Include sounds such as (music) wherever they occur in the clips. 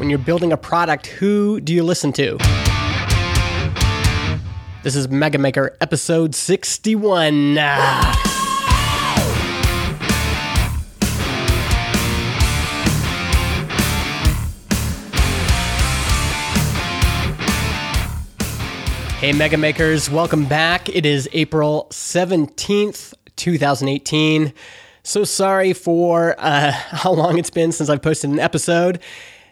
When you're building a product, who do you listen to? This is Mega Maker episode 61. Ah. Hey, Mega Makers, welcome back. It is April 17th, 2018. So sorry for uh, (laughs) how long it's been since I've posted an episode.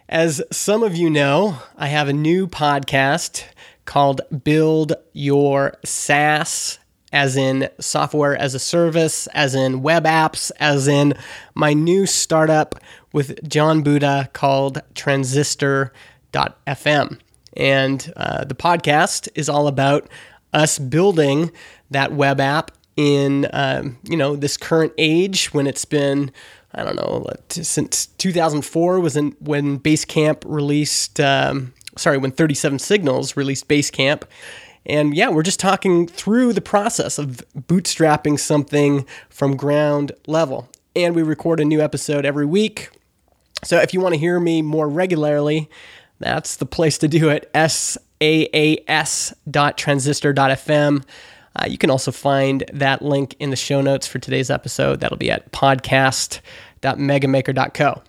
As some of you know, I have a new podcast called Build Your SaaS, as in software as a service, as in web apps, as in my new startup with Jon Buda called Transistor.fm. And uh, the podcast is all about us building that web app in um, you know this current age when it's been I don't know since 2004 was in, when Basecamp released um, sorry when 37 Signals released Basecamp. And yeah, we're just talking through the process of bootstrapping something from ground level. And we record a new episode every week. So if you want to hear me more regularly, that's the place to do it. saas.transistor.fm. Uh, you can also find that link in the show notes for today's episode. That'll be at podcast.megamaker.co.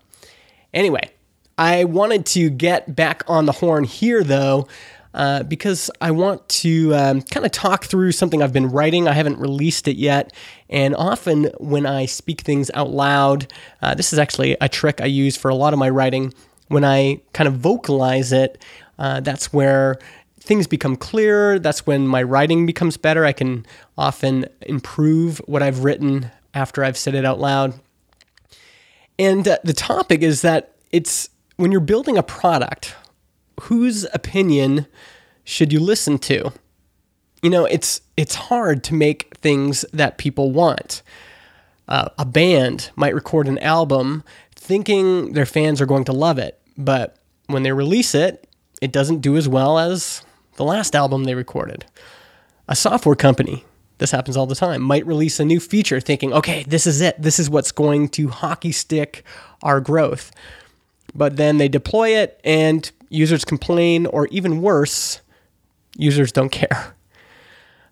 Anyway, I wanted to get back on the horn here though, uh, because I want to um, kind of talk through something I've been writing. I haven't released it yet. And often when I speak things out loud, uh, this is actually a trick I use for a lot of my writing when I kind of vocalize it, uh, that's where things become clearer. That's when my writing becomes better. I can often improve what I've written after I've said it out loud. And uh, the topic is that it's when you're building a product, whose opinion should you listen to? You know, it's it's hard to make things that people want. Uh, a band might record an album thinking their fans are going to love it, but when they release it, it doesn't do as well as the last album they recorded. A software company, this happens all the time, might release a new feature thinking, okay, this is it. This is what's going to hockey stick our growth. But then they deploy it and users complain, or even worse, users don't care.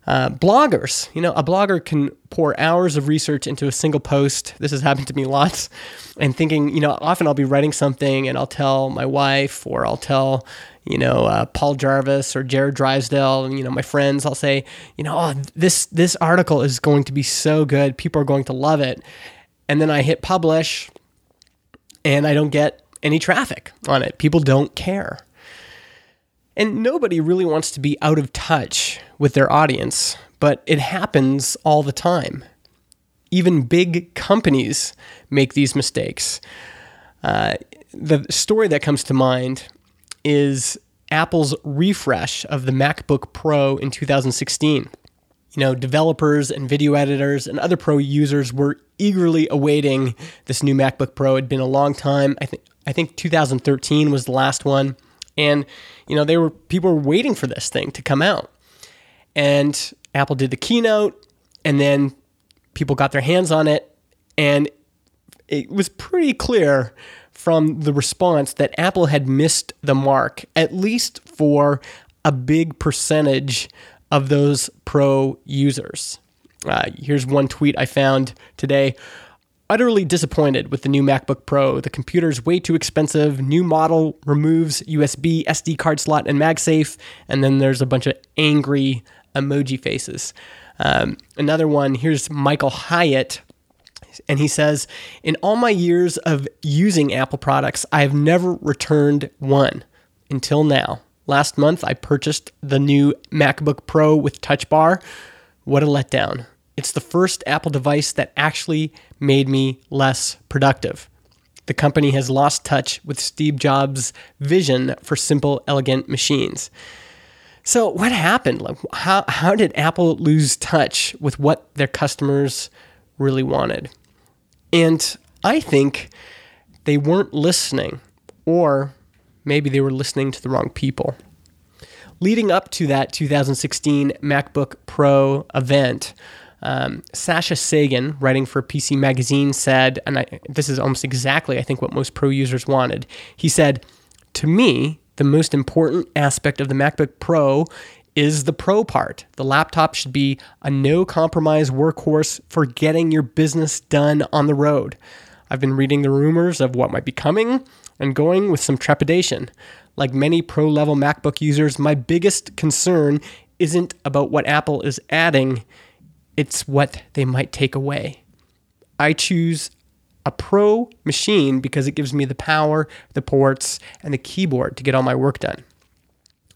Uh, bloggers, you know, a blogger can pour hours of research into a single post. This has happened to me lots. And thinking, you know, often I'll be writing something and I'll tell my wife or I'll tell, you know, uh, Paul Jarvis or Jarrod Drysdale and, you know, my friends, I'll say, you know, oh, this, this article is going to be so good. People are going to love it. And then I hit publish and I don't get any traffic on it. People don't care. And nobody really wants to be out of touch with their audience, but it happens all the time. Even big companies make these mistakes. Uh, the story that comes to mind is Apple's refresh of the MacBook Pro in 2016. You know, developers and video editors and other pro users were eagerly awaiting this new MacBook Pro. It'd been a long time. I think I think 2013 was the last one. And, you know, they were people were waiting for this thing to come out. And Apple did the keynote, and then people got their hands on it. And it was pretty clear from the response that Apple had missed the mark, at least for a big percentage of those pro users. Uh, here's one tweet I found today utterly disappointed with the new MacBook Pro. The computer's way too expensive. New model removes USB, SD card slot, and MagSafe. And then there's a bunch of angry emoji faces. Um, another one, here's Michael Hyatt. And he says, In all my years of using Apple products, I have never returned one until now. Last month, I purchased the new MacBook Pro with Touch Bar. What a letdown. It's the first Apple device that actually made me less productive. The company has lost touch with Steve Jobs' vision for simple, elegant machines. So, what happened? How, how did Apple lose touch with what their customers really wanted? And I think they weren't listening, or maybe they were listening to the wrong people. Leading up to that 2016 MacBook Pro event, um, Sascha Segan, writing for PC Magazine, said, and I, this is almost exactly, I think, what most pro users wanted. He said, To me, the most important aspect of the MacBook Pro is the pro part. The laptop should be a no compromise workhorse for getting your business done on the road. I've been reading the rumors of what might be coming and going with some trepidation. Like many pro level MacBook users, my biggest concern isn't about what Apple is adding, it's what they might take away. I choose a pro machine because it gives me the power, the ports, and the keyboard to get all my work done.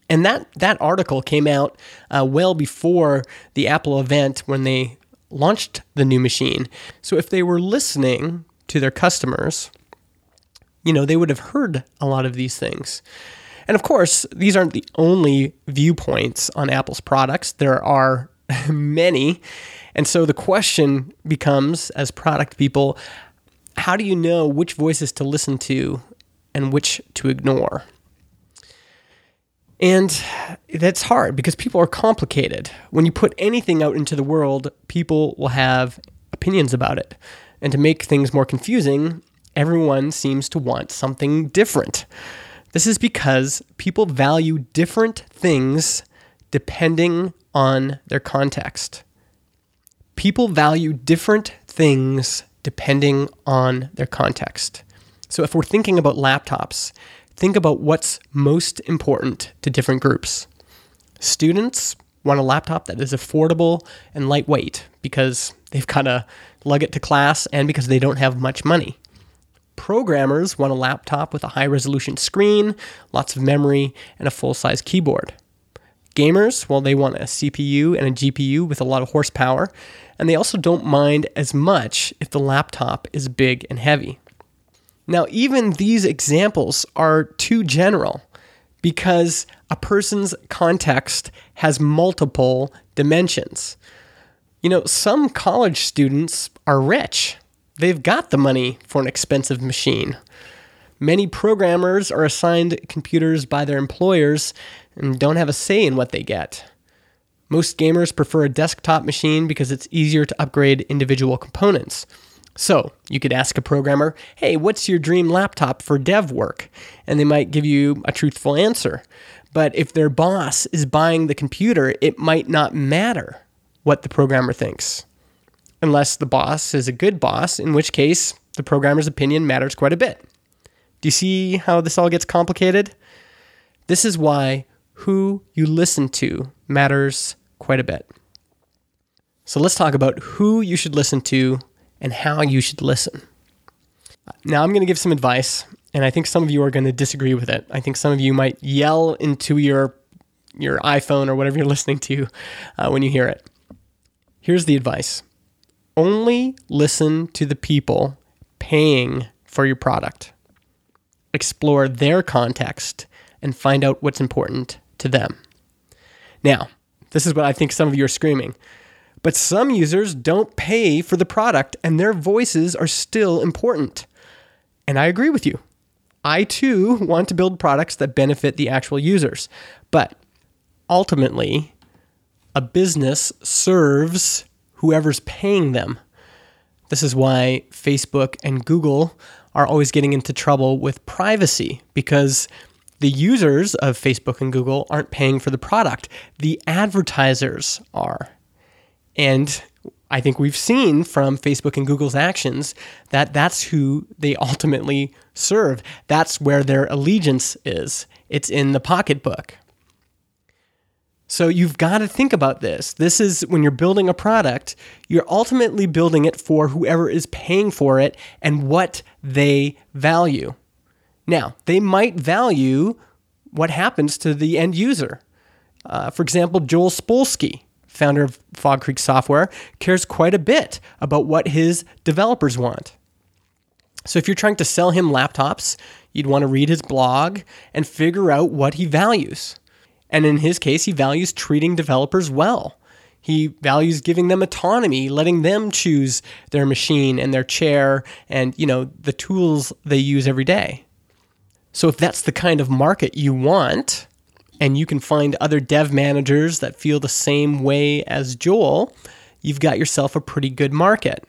And that, that article came out uh, well before the Apple event when they launched the new machine. So if they were listening to their customers, you know, they would have heard a lot of these things. And of course, these aren't the only viewpoints on Apple's products. There are (laughs) many. And so the question becomes, as product people, how do you know which voices to listen to and which to ignore? And that's hard because people are complicated. When you put anything out into the world, people will have opinions about it. And to make things more confusing, everyone seems to want something different. This is because people value different things depending on their context. People value different things depending on their context. So if we're thinking about laptops, think about what's most important to different groups. Students want a laptop that is affordable and lightweight because they've got to lug it to class and because they don't have much money. Programmers want a laptop with a high resolution screen, lots of memory, and a full size keyboard. Gamers, well, they want a CPU and a GPU with a lot of horsepower, and they also don't mind as much if the laptop is big and heavy. Now, even these examples are too general because a person's context has multiple dimensions. You know, some college students are rich, they've got the money for an expensive machine. Many programmers are assigned computers by their employers and don't have a say in what they get. Most gamers prefer a desktop machine because it's easier to upgrade individual components. So you could ask a programmer, hey, what's your dream laptop for dev work? And they might give you a truthful answer. But if their boss is buying the computer, it might not matter what the programmer thinks. Unless the boss is a good boss, in which case the programmer's opinion matters quite a bit. Do you see how this all gets complicated? This is why who you listen to matters quite a bit. So let's talk about who you should listen to and how you should listen. Now, I'm going to give some advice, and I think some of you are going to disagree with it. I think some of you might yell into your your iPhone or whatever you're listening to uh, when you hear it. Here's the advice: only listen to the people paying for your product. Explore their context and find out what's important to them. Now, this is what I think some of you are screaming. But some users don't pay for the product and their voices are still important. And I agree with you. I too want to build products that benefit the actual users. But ultimately, a business serves whoever's paying them. This is why Facebook and Google are always getting into trouble with privacy because the users of Facebook and Google aren't paying for the product, the advertisers are. And I think we've seen from Facebook and Google's actions that that's who they (laughs) ultimately serve. That's where their allegiance is. It's in the pocketbook. So you've got to think about this. This is when you're building a product, you're ultimately building it for whoever is paying for it and what they value. Now, they might value what happens to the end user. Uh, for example, Joel Spolsky founder of Fog Creek Software, cares quite a bit about what his developers want. So if you're trying to sell him laptops, you'd want to read his blog and figure out what he values. And in his case, he values treating developers well. He values giving them autonomy, letting them choose their machine and their chair and, you know, the tools they use every day. So if that's the kind of market you want, and you can find other dev managers that feel the same way as Joel, you've got yourself a pretty good market.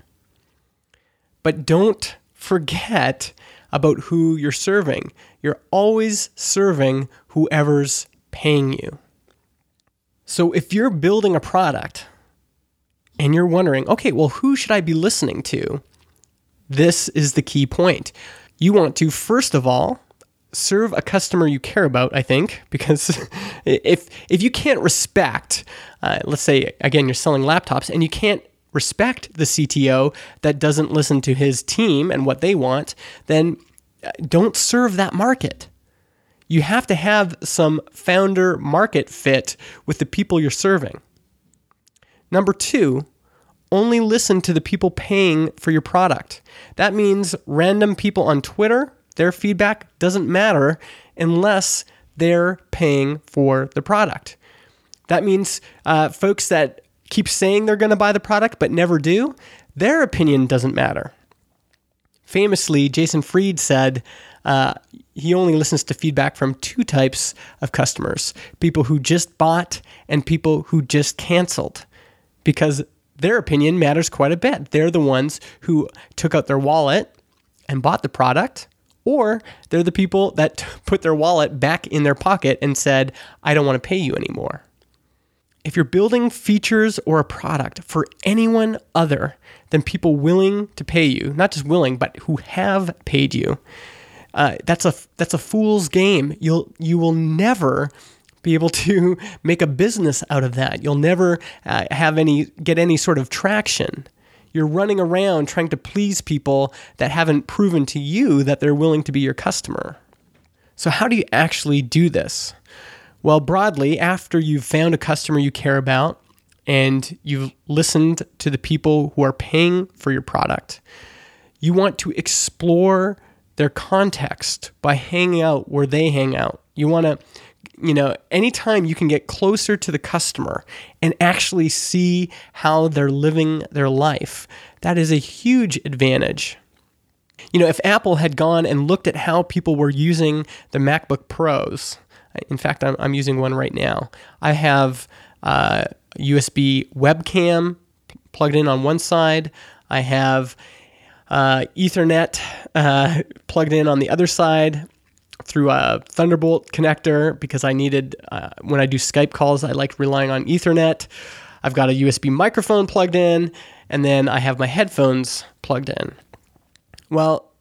But don't forget about who you're serving. You're always serving whoever's paying you. So if you're building a product and you're wondering, okay, well, who should I be listening to? This is the key point. You want to, first of all, serve a customer you care about, I think, because (laughs) if, if you can't respect, uh, let's say, again, you're selling laptops and you can't respect the CTO that doesn't listen to his team and what they want, then uh, don't serve that market. You have to have some founder market fit with the people you're serving. Number two, only listen to the people paying for your product. That means random people on Twitter, their feedback doesn't matter unless they're paying for the product. That means uh, folks that keep saying they're going to buy the product but never do, their opinion doesn't matter. Famously, Jason Fried said uh, he only listens to feedback from two types of customers people who just bought and people who just canceled because their opinion matters quite a bit. They're the ones who took out their wallet and bought the product, or they're the people that put their wallet back in their pocket and said, I don't want to pay you anymore. If you're building features or a product for anyone other than people willing to pay you, not just willing, but who have paid you, uh, that's a that's a fool's game. You'll you will never be able to (laughs) make a business out of that. You'll never uh, have any get any sort of traction. You're running around trying to please people that haven't proven to you that they're willing to be your customer. So how do you actually do this? Well, broadly, after you've found a customer you care about and you've listened to the people who are paying for your product, you want to explore their context by hanging out where they hang out. You want to, you know, anytime you can get closer to the customer and actually see how they're living their life, that is a huge advantage. You know, if Apple had gone and looked at how people were using the MacBook Pros, in fact, I'm, I'm using one right now. I have uh, USB webcam plugged in on one side. I have uh, Ethernet uh, plugged in on the other side through a Thunderbolt connector because I needed, uh, when I do Skype calls, I like relying on Ethernet. I've got a USB microphone plugged in, and then I have my headphones plugged in. Well,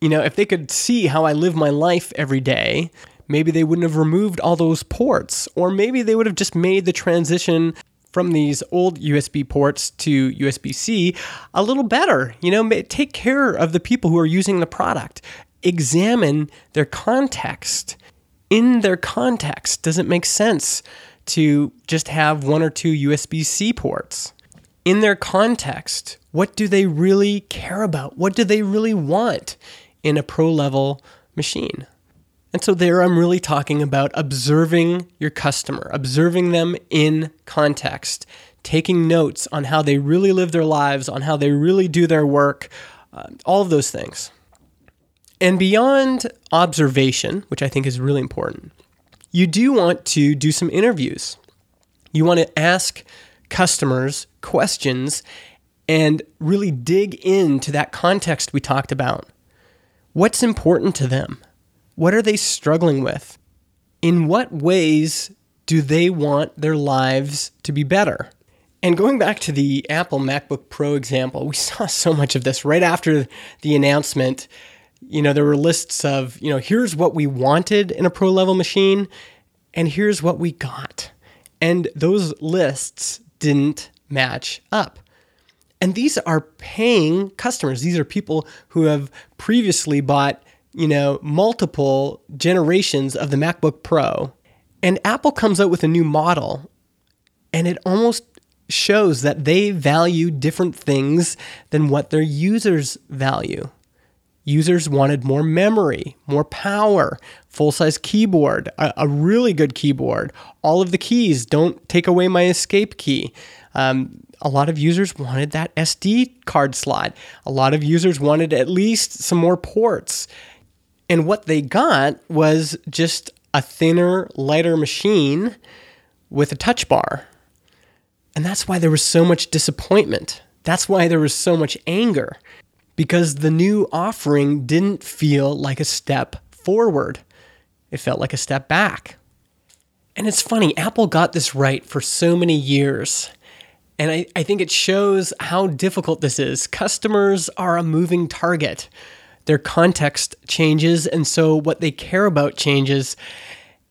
you know, if they could see how I live my life every day, maybe they wouldn't have removed all those ports, or maybe they would have just made the transition from these old USB ports to USB C a little better. You know, take care of the people who are using the product. Examine their context. In their context, does it make sense to just have one or two USB C ports? In their context, what do they really care about? What do they really want in a pro level machine? And so, there I'm really talking about observing your customer, observing them in context, taking notes on how they really live their lives, on how they really do their work, uh, all of those things. And beyond observation, which I think is really important, you do want to do some interviews. You want to ask customers questions and really dig into that context we talked about. What's important to them? What are they struggling with? In what ways do they want their lives to be better? And going back to the Apple MacBook Pro example, we (laughs) saw so much of this right after the announcement. You know, there were lists of, you know, here's what we wanted in a pro level machine, and here's what we got. And those lists didn't match up. And these are paying customers. These are people who have previously bought you know, multiple generations of the MacBook Pro. And Apple comes out with a new model, and it almost shows that they value different things than what their users value. Users wanted more memory, more power, full size keyboard, a, a, really good keyboard. All of the keys don't take away my escape key. Um, a lot of users wanted that SD card slot. A lot of users wanted at least some more ports. And what they got was just a thinner, lighter machine with a touch bar. And that's why there was so much disappointment. That's why there was so much anger because the new offering didn't feel like a step forward. It felt like a step back. And it's funny, Apple got this right for so many years. And I, I think it shows how difficult this is. Customers are a moving target. Their context changes, and so what they care about changes.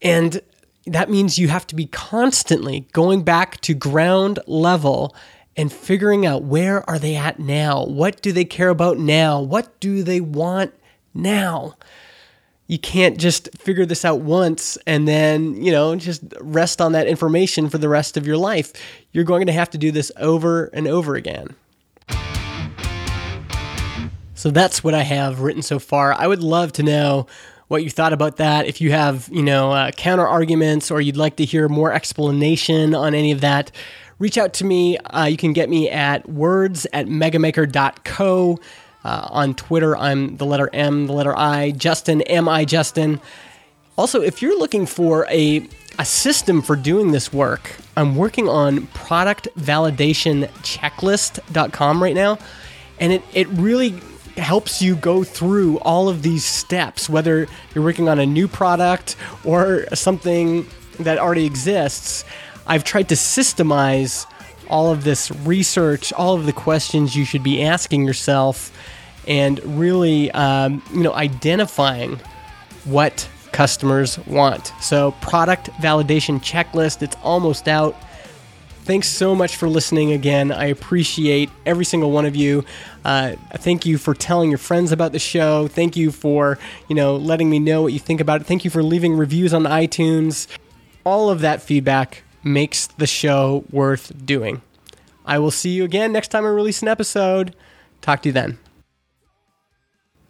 And that means you have to be constantly going back to ground level and figuring out where are they at now? What do they care about now? What do they want now? You can't just figure this out once and then, you know, just rest on that information for the rest of your life. You're going to have to do this over and over again. So that's what I have written so far. I would love to know what you thought about that. If you have, you know, uh, counter arguments or you'd like to hear more explanation on any of that, reach out to me. Uh, you can get me at words at megamaker.co. Uh, on Twitter, I'm the letter M, the letter I, Justin, M I Justin. Also, if you're looking for a, a system for doing this work, I'm working on productvalidationchecklist.com right now. And it, it really helps you go through all of these steps, whether you're working on a new product or something that already exists. I've tried to systemize all of this research, all of the questions you should be asking yourself, and really, um, you know, identifying what customers want. So, product validation checklist, it's almost out. Thanks so much for listening again. I appreciate every single one of you. Uh, thank you for telling your friends about the show. Thank you for, you know, letting me know what you think about it. Thank you for leaving reviews on iTunes. All of that feedback makes the show worth doing. I will see you again next time I release an episode. Talk to you then.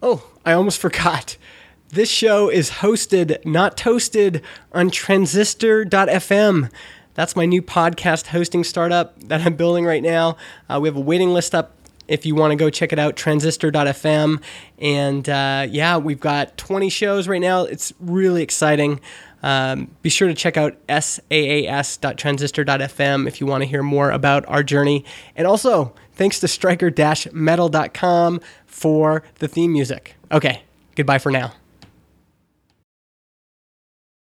Oh, I almost (laughs) forgot. This show is hosted, not toasted, on transistor.fm. That's my new podcast hosting startup that I'm building right now. Uh, we have a waiting list up if you want to go check it out, transistor.fm. And uh, yeah, we've got 20 shows right now. It's really exciting. Um, be sure to check out saas.transistor.fm if you want to hear more about our journey. And also, thanks to striker metal.com for the theme music. Okay, goodbye for now.